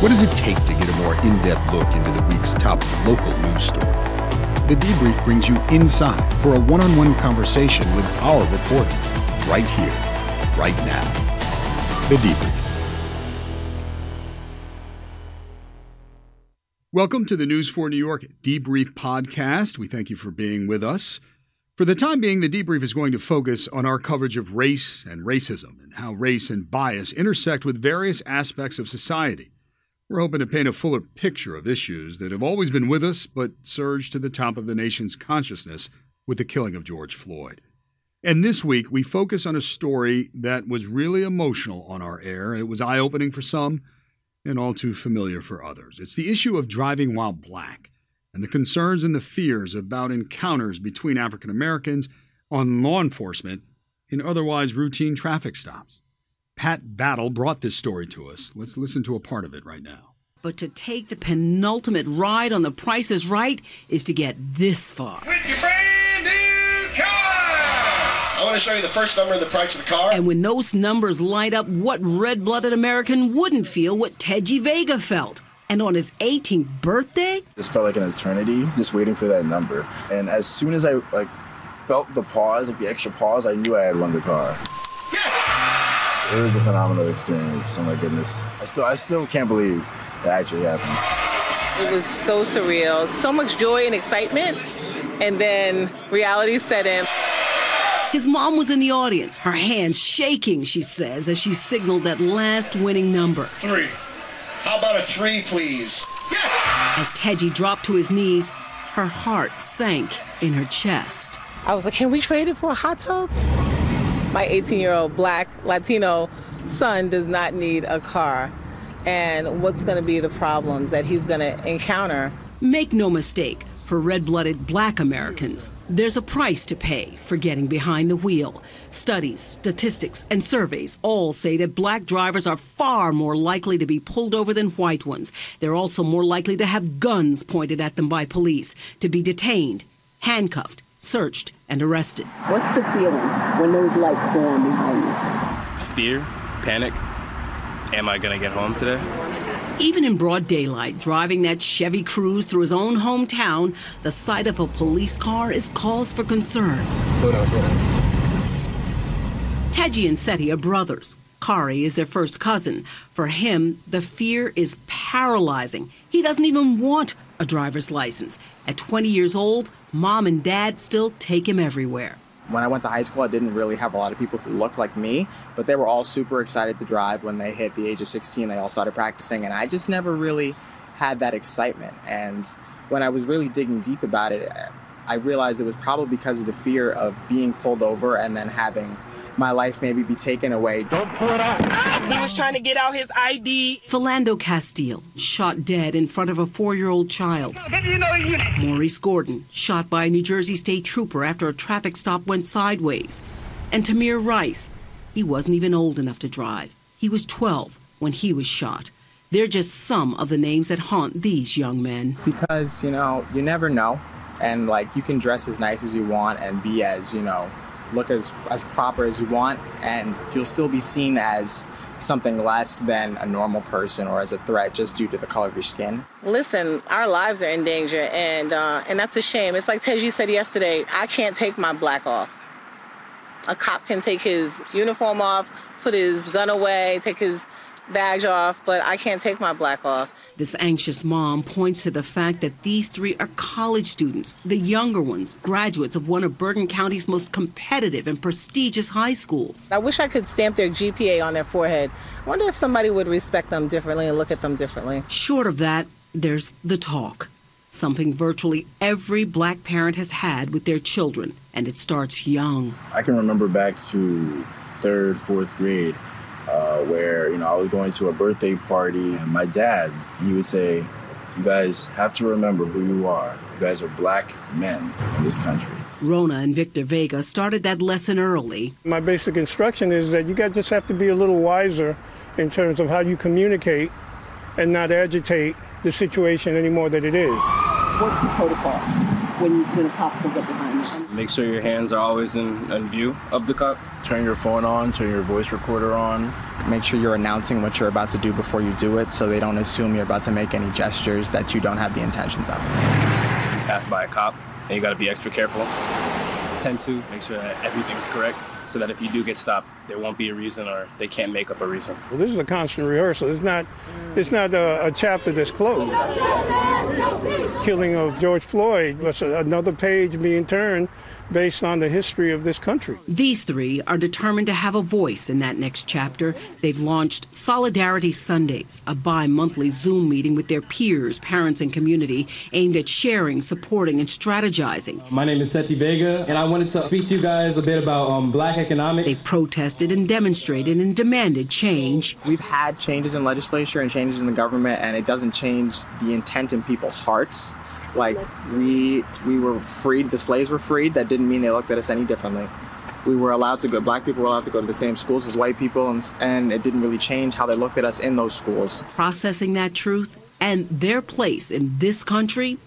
What does it take to get a more in depth look into the week's top local news story? The debrief brings you inside for a one on one conversation with our reporters right here, right now. The debrief. Welcome to the News 4 New York Debrief Podcast. We thank you for being with us. For the time being, the debrief is going to focus on our coverage of race and racism and how race and bias intersect with various aspects of society. We're hoping to paint a fuller picture of issues that have always been with us but surged to the top of the nation's consciousness with the killing of George Floyd. And this week, we focus on a story that was really emotional on our air. It was eye opening for some and all too familiar for others. It's the issue of driving while black and the concerns and the fears about encounters between African Americans on law enforcement in otherwise routine traffic stops. Pat Battle brought this story to us. Let's listen to a part of it right now. But to take the penultimate ride on The Price is Right is to get this far. With your brand new car! I want to show you the first number of the price of the car. And when those numbers light up, what red blooded American wouldn't feel what Teji Vega felt? And on his 18th birthday, this felt like an eternity, just waiting for that number. And as soon as I like felt the pause, like the extra pause, I knew I had won the car. Yes! It was a phenomenal experience. Oh my goodness, I still I still can't believe that actually happened. It was so surreal, so much joy and excitement, and then reality set in. His mom was in the audience, her hands shaking, she says, as she signaled that last winning number. Three. How about a three, please? Yes! As Teji dropped to his knees, her heart sank in her chest. I was like, can we trade it for a hot tub? My 18 year old black Latino son does not need a car. And what's going to be the problems that he's going to encounter? Make no mistake, for red blooded black Americans, there's a price to pay for getting behind the wheel. Studies, statistics, and surveys all say that black drivers are far more likely to be pulled over than white ones. They're also more likely to have guns pointed at them by police, to be detained, handcuffed, searched, and arrested. What's the feeling when those lights go on behind you? Fear, panic. Am I going to get home today? Even in broad daylight, driving that Chevy Cruze through his own hometown, the sight of a police car is cause for concern. Slow down, slow down. Teji and Seti are brothers. Kari is their first cousin. For him, the fear is paralyzing. He doesn't even want a driver's license. At 20 years old, mom and dad still take him everywhere. When I went to high school, I didn't really have a lot of people who looked like me, but they were all super excited to drive when they hit the age of 16. They all started practicing, and I just never really had that excitement. And when I was really digging deep about it, I realized it was probably because of the fear of being pulled over and then having my life maybe be taken away. Don't pull it out. He was trying to get out his ID. Philando Castile, shot dead in front of a four year old child. Maurice Gordon, shot by a New Jersey state trooper after a traffic stop went sideways. And Tamir Rice, he wasn't even old enough to drive. He was 12 when he was shot. They're just some of the names that haunt these young men. Because, you know, you never know. And, like, you can dress as nice as you want and be as, you know, look as, as proper as you want, and you'll still be seen as something less than a normal person or as a threat just due to the color of your skin. Listen, our lives are in danger, and uh, and that's a shame. It's like Teji said yesterday. I can't take my black off. A cop can take his uniform off, put his gun away, take his badge off, but I can't take my black off. This anxious mom points to the fact that these three are college students, the younger ones, graduates of one of Bergen County's most competitive and prestigious high schools. I wish I could stamp their GPA on their forehead. I wonder if somebody would respect them differently and look at them differently. Short of that, there's the talk. Something virtually every black parent has had with their children, and it starts young. I can remember back to third, fourth grade uh, where you know I was going to a birthday party, and my dad he would say, "You guys have to remember who you are. You guys are black men in this country." Rona and Victor Vega started that lesson early. My basic instruction is that you guys just have to be a little wiser in terms of how you communicate and not agitate the situation any more than it is. What's the protocol when, when a cop pulls up behind you? Make sure your hands are always in, in view of the cop. Turn your phone on, turn your voice recorder on, Make sure you're announcing what you're about to do before you do it so they don't assume you're about to make any gestures that you don't have the intentions of. You pass by a cop and you got to be extra careful. Tend to make sure that everything's correct so that if you do get stopped, there won't be a reason or they can't make up a reason. Well, this is a constant rehearsal. It's not, it's not a, a chapter that's closed. Killing of George Floyd was another page being turned based on the history of this country. These three are determined to have a voice in that next chapter. They've launched Solidarity Sundays, a bi monthly Zoom meeting with their peers, parents, and community aimed at sharing, supporting, and strategizing. My name is Seti Vega, and I wanted to speak to you guys a bit about um, black economics. They protested and demonstrated and demanded change. We've had changes in legislature and changes in the government, and it doesn't change the intent in people's hearts. Like we we were freed the slaves were freed. That didn't mean they looked at us any differently. We were allowed to go black people were allowed to go to the same schools as white people and, and it didn't really change how they looked at us in those schools. Processing that truth and their place in this country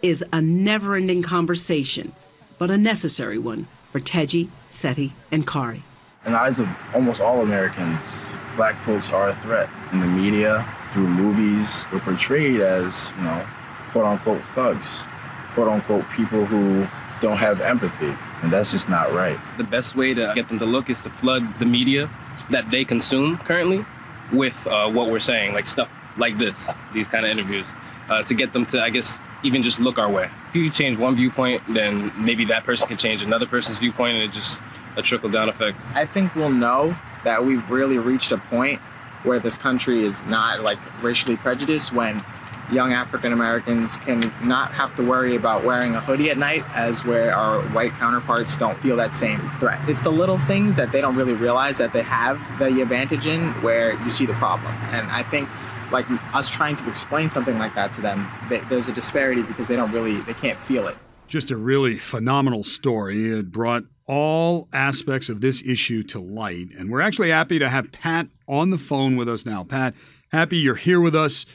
is a never-ending conversation but a necessary one for teji seti and kari in the eyes of almost all americans black folks are a threat in the media through movies we're portrayed as you know quote unquote thugs, quote unquote people who don't have empathy. And that's just not right. The best way to get them to look is to flood the media that they consume currently with uh, what we're saying, like stuff like this, these kind of interviews, uh, to get them to, I guess, even just look our way. If you change one viewpoint, then maybe that person can change another person's viewpoint, and it just a trickle down effect. I think we'll know that we've really reached a point where this country is not like racially prejudiced when young African Americans can not have to worry about wearing a hoodie at night as where our white counterparts don't feel that same threat. It's the little things that they don't really realize that they have the advantage in where you see the problem. And I think like us trying to explain something like that to them, they, there's a disparity because they don't really, they can't feel it. Just a really phenomenal story. It brought all aspects of this issue to light. And we're actually happy to have Pat on the phone with us now. Pat, happy you're here with us.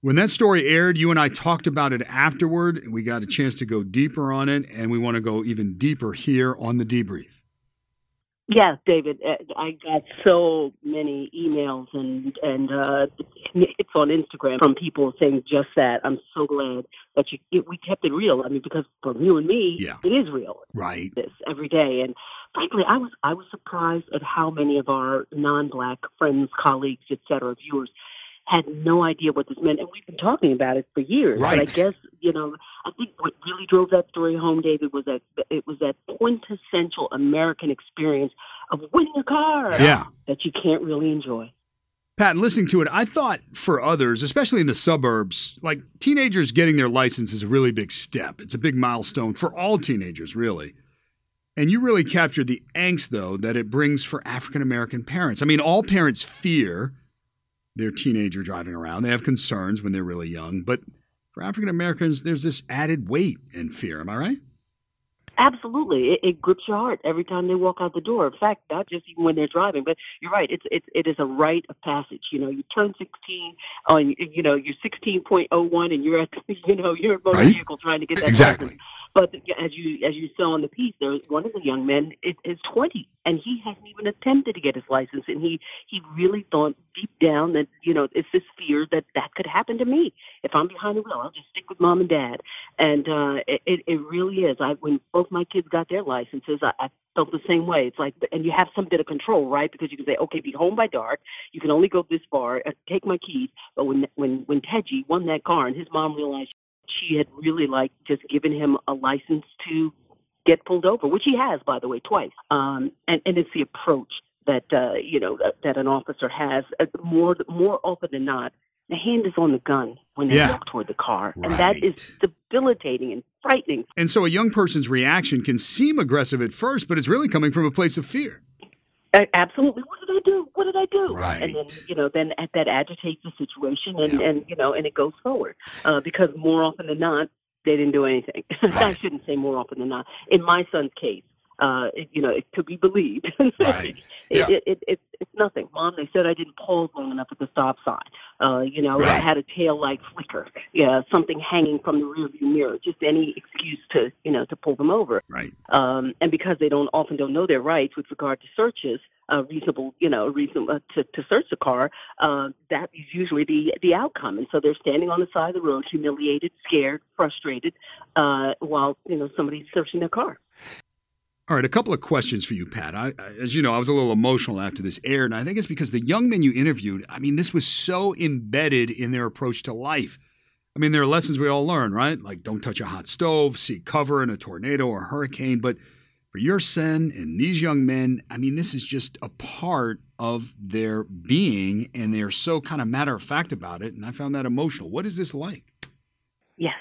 When that story aired, you and I talked about it afterward. We got a chance to go deeper on it, and we want to go even deeper here on the debrief. Yeah, David, uh, I got so many emails and and uh, it's on Instagram from people saying just that. I'm so glad that you we kept it real. I mean, because from you and me, yeah. it is real. Right. This every day, and frankly, I was I was surprised at how many of our non-black friends, colleagues, etc., viewers had no idea what this meant, and we've been talking about it for years. Right. But I guess you know, I think what really drove that story home, David, was that it was that quintessential American experience of winning a car. Yeah. That you can't really enjoy. Pat, listening to it, I thought for others, especially in the suburbs, like teenagers getting their license is a really big step. It's a big milestone for all teenagers, really. And you really captured the angst, though, that it brings for African American parents. I mean, all parents fear their teenager driving around. They have concerns when they're really young. But for African Americans, there's this added weight and fear. Am I right? Absolutely, it, it grips your heart every time they walk out the door. In fact, not just even when they're driving, but you're right. It's it's it is a rite of passage. You know, you turn 16 uh, on you know you're 16.01, and you're at you know you're a motor Right. vehicle trying to get that Exactly. license. But as you as you saw in the piece, there was one of the young men is, is 20, and he hasn't even attempted to get his license, and he he really thought deep down that you know it's this fear that that could happen to me if I'm behind the wheel. I'll just stick with mom and dad, and uh, it it really is. I when both my kids got their licenses, I, I felt the same way. It's like, and you have some bit of control, right? Because you can say, okay, be home by dark. You can only go this far. Uh, take my keys. But when when when Teji won that car, and his mom realized she had really like just given him a license to get pulled over, which he has, by the way, twice. Um, and and it's the approach that uh, you know that, that an officer has uh, more more often than not. The hand is on the gun when they Yeah. walk toward the car, and that is debilitating and frightening. And so a young person's reaction can seem aggressive at first, but it's really coming from a place of fear. Absolutely. What did I do? What did I do? Right. And then you know, then at- that agitates the situation, and and you know, and it goes forward uh, because more often than not, they didn't do anything. I shouldn't say more often than not. In my son's case, uh, you know, it, to be believed. Right. it, it, it, it, it's nothing. Mom, they said I didn't pause long enough at the stop sign. Uh, you know, I had a tail light flicker. Yeah, something hanging from the rearview mirror. Just any excuse to, you know, to pull them over. Right. Um, and because they don't often don't know their rights with regard to searches, uh, reasonable, you know, reason uh, to, to search the car, uh, that is usually the the outcome. And so they're standing on the side of the road, humiliated, scared, frustrated, uh, while you know somebody's searching their car. All right, a couple of questions for you, Pat. I, I- as you know, I was a little emotional after this aired, and I think it's because the young men you interviewed, I mean, this was so embedded in their approach to life. I mean, there are lessons we all learn, right? Like don't touch a hot stove, seek cover in a tornado or hurricane. But for your son and these young men, I mean, this is just a part of their being, and they're so kind of matter of fact about it. And I found that emotional. What is this like? Yes,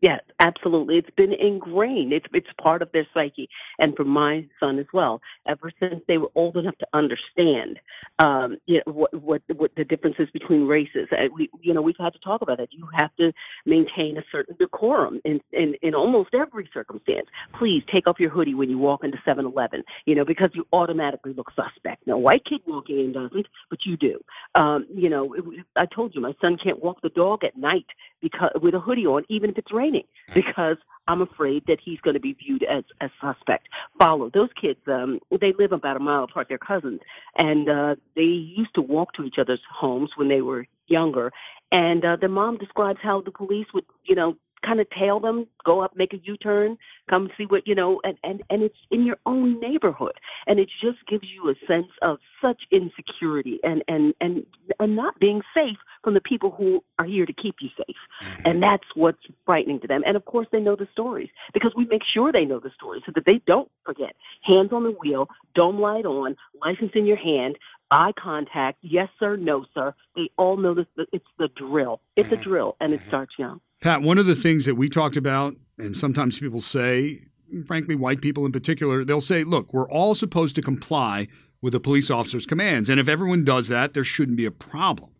yes, absolutely. It's been ingrained. It's it's part of their psyche, and for my son as well. Ever since they were old enough to understand, um, you know, what what what the differences between races. Uh, we, you know, we've had to talk about it. You have to maintain a certain decorum in in, in almost every circumstance. Please take off your hoodie when you walk into 7-Eleven. You know, because you automatically look suspect. No white kid walking in doesn't, but you do. Um, you know, it- I told you my son can't walk the dog at night because with a hoodie on, even if it's raining, because I'm afraid that he's going to be viewed as a suspect. Follow those kids. Um, they live about a mile apart. They're cousins, and uh, they used to walk to each other's homes when they were younger. And uh, the mom describes how the police would, you know, kind of tail them, go up, make a U-turn, come see what you know, and and and it's in your own neighborhood, and it just gives you a sense of such insecurity and and and and not being safe from the people who are here to keep you safe, mm-hmm. and that's what's frightening to them. And of course, they know the stories because we make sure they know the stories so that they don't forget. Hands on the wheel, dome light on, license in your hand. Eye contact, yes sir, no sir. They all know this. It's the drill. It's a mm-hmm. drill, and it mm-hmm. starts young. Pat, one of the things that we talked about, and sometimes people say, frankly, white people in particular, they'll say, look, we're all supposed to comply with a police officer's commands. And if everyone does that, there shouldn't be a problem.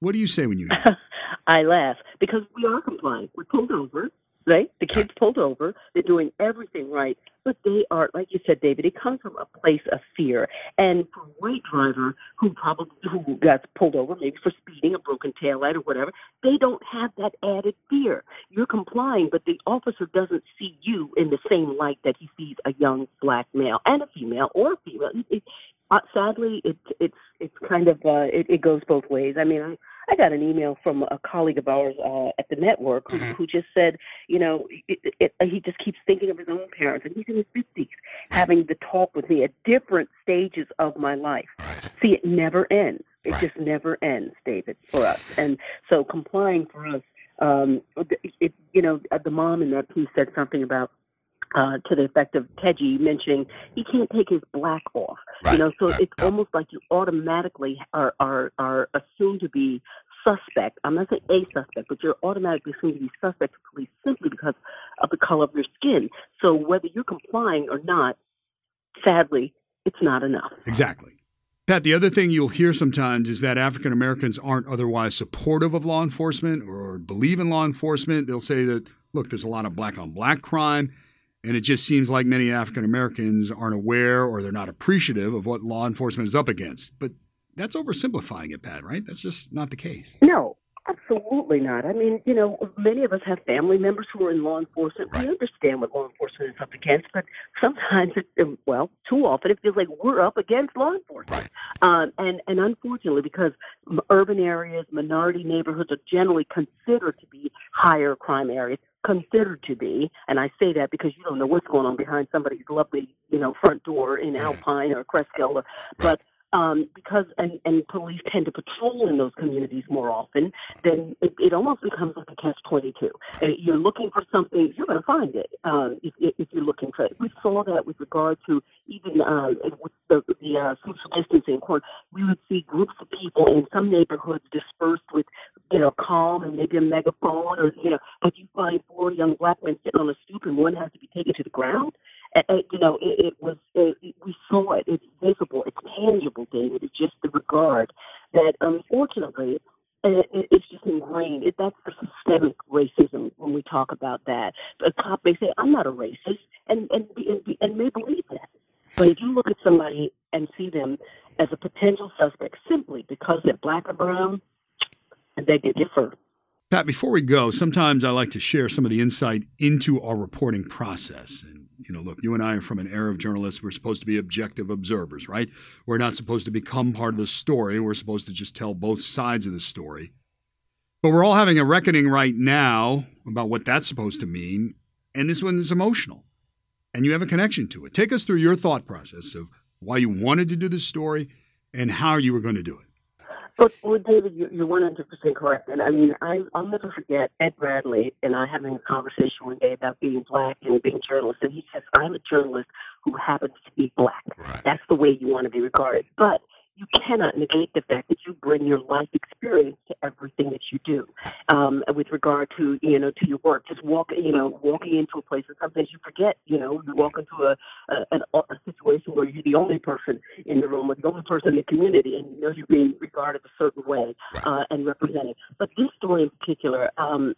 What do you say when you hear that? I laugh because we are complying. We're pulled over, right? The kids pulled over. They're doing everything right, but they are, like you said, David. It comes from a place of fear. And for a white driver who probably who got pulled over, maybe for speeding, a broken taillight or whatever, they don't have that added fear. You're complying, but the officer doesn't see you in the same light that he sees a young black male and a female or a female. It, it, uh, sadly, it, it's it's kind of uh, it, it goes both ways. I mean, I, I got an email from a colleague of ours uh, at the network who, who just said, you know, it, it, he just keeps thinking of his own parents, and he's in his fifties, having the talk with me at different stages of my life. See, it never ends. It just never ends, David, for us. And so complying for us, um, it, it, you know, uh, the mom in that piece said something about uh, to the effect of Teji mentioning he can't take his black off. you know, so it's almost like you automatically are, are are assumed to be suspect. I'm not saying a suspect, but you're automatically assumed to be suspect to police simply because of the color of your skin. So whether you're complying or not, sadly, it's not enough. Exactly. Pat, the other thing you'll hear sometimes is that African Americans aren't otherwise supportive of law enforcement or believe in law enforcement. They'll say that, look, there's a lot of black on black crime, and it just seems like many African Americans aren't aware or they're not appreciative of what law enforcement is up against. But that's oversimplifying it, Pat, right? That's just not the case. No, absolutely not. I mean, you know, many of us have family members who are in law enforcement. We understand what law enforcement is up against, but sometimes, it, well, too often it feels like we're up against law enforcement. Um, and and unfortunately, because urban areas, minority neighborhoods are generally considered to be higher crime areas. Considered to be, and I say that because you don't know what's going on behind somebody's lovely, you know, front door in Alpine or Cresskill, or, but um, because and, and police tend to patrol in those communities more often, then it, it almost becomes like a catch twenty two. You're looking for something, you're going to find it um, if, if if you're looking for it. We saw that with regard to even uh, with the, the uh, social distancing. Court, we would see groups of people in some neighborhoods dispersed with you know calm and maybe a megaphone, or you know, but you find four young black men sitting on a stoop and one has to be taken to the ground. Uh, uh, you know, it, it was, it, we saw it. It's visible. It's tangible, David. It's just the regard that, unfortunately, it, it's just ingrained. It, that's the systemic racism when we talk about that. A cop may say, I'm not a racist. and and and, and may believe that. But if you look at somebody and see them as a potential suspect simply because they're black or brown, they get differ. Pat, before we go, sometimes I like to share some of the insight into our reporting process. And, you know, look, you and I are from an era of journalists. We're supposed to be objective observers, right? We're not supposed to become part of the story. We're supposed to just tell both sides of the story. But we're all having a reckoning right now about what that's supposed to mean. And this one is emotional. And you have a connection to it. Take us through your thought process of why you wanted to do this story and how you were going to do it. But well, David, you're, you're 100% correct. And I mean, I, I'll never forget Ed Bradley and I having a conversation one day about being black and being a journalist. And he says, I'm a journalist who happens to be black. Right. That's the way you want to be regarded. But you cannot negate the fact that you bring your life experience to everything that you do. Um, with regard to you know to your work, just walk you know walking into a place, and sometimes you forget. You know, you walk into a a, a, a situation where you're the only person in the room, or the only person in the community, and you know you're being regarded a certain way uh, and represented. But this story in particular, um,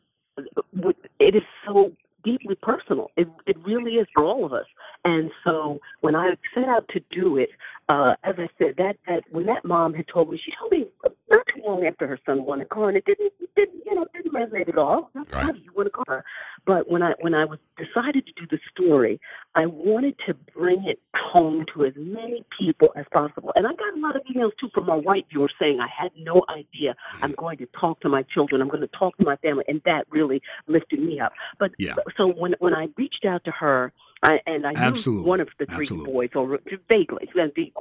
it is so deeply personal. It, it really is for all of us. And so when I set out to do it, uh, as I said, that, that when that mom had told me, she told me not too long after her son won a car, and it didn't, it didn't, you know, it didn't resonate at all. How do you win a car? But when I when I was decided to do the story, I wanted to bring it home to as many people as possible. And I got a lot of emails too from my white viewers saying I had no idea. I'm going to talk to my children. I'm going to talk to my family, and that really lifted me up. But yeah. So when when I reached out to her I, and I Absolutely. knew one of the three Absolutely. boys, or vaguely,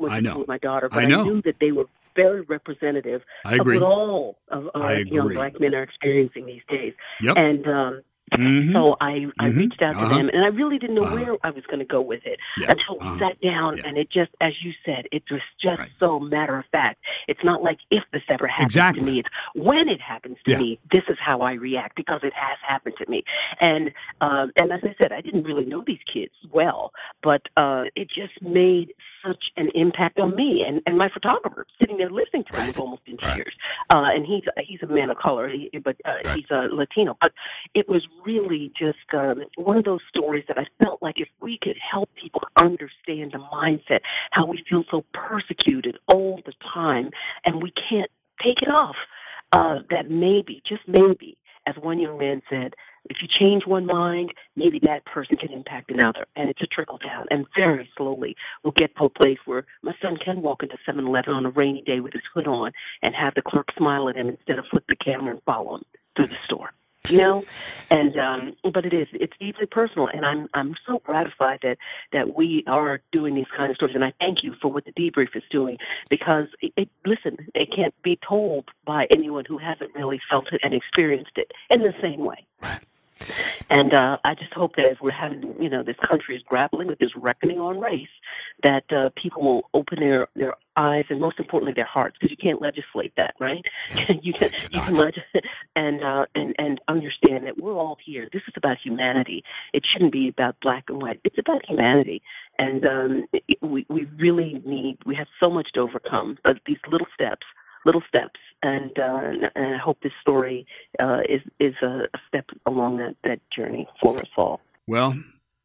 I know. with my daughter, but I, know. knew that they were very representative I agree. of what all of I our young black men are experiencing these days. Yep. And um, Mhm. so I, I Mhm. reached out to Uh-huh. them, and I really didn't know Uh-huh. where I was going to go with it Yeah. until we Uh-huh. sat down, Yeah. and it just, as you said, it was just so matter of fact. It's not like if this ever happens Exactly. to me; it's when it happens to Yeah. me. This is how I react because it has happened to me. And um, and as I said, I didn't really know these kids well, but uh, it just made such an impact on me and, and my photographer sitting there listening to him was almost in tears. Uh, and he's he's a man of color, he, but uh, he's a Latino. But it was really just um, one of those stories that I felt like if we could help people understand the mindset, how we feel so persecuted all the time, and we can't take it off. Uh, that maybe, just maybe, as one young man said, if you change one mind, maybe that person can impact another. And it's a trickle down. And very slowly we'll get to a place where my son can walk into 7-Eleven on a rainy day with his hood on and have the clerk smile at him instead of flip the camera and follow him through the store. You know, and um, but it is it's deeply personal, and I'm I'm so gratified that that we are doing these kind of stories, and I thank you for what the debrief is doing because it, it listen, it can't be told by anyone who hasn't really felt it and experienced it in the same way. And uh, I just hope that as we're having, you know, this country is grappling with this reckoning on race, that uh, people will open their, their eyes and most importantly their hearts, because you can't legislate that, right? you can you can legislate and uh, and and understand that we're all here. This is about humanity. It shouldn't be about black and white. It's about humanity, and um, it, we we really need. We have so much to overcome, but these little steps little steps, and, uh, and I hope this story uh, is is a, a step along that, that journey for us all. Well,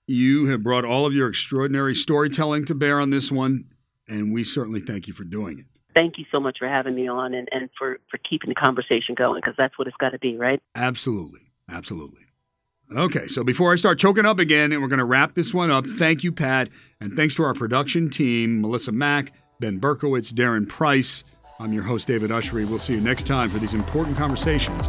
you have brought all of your extraordinary storytelling to bear on this one, and we certainly thank you for doing it. Thank you so much for having me on and, and for, for keeping the conversation going because that's what it's got to be, right? Absolutely. Absolutely. Okay, so before I start choking up again, and we're going to wrap this one up, thank you, Pat, and thanks to our production team Melissa Mack, Ben Berkowitz, Darren Price. I'm your host, David Ushery. We'll see you next time for these important conversations.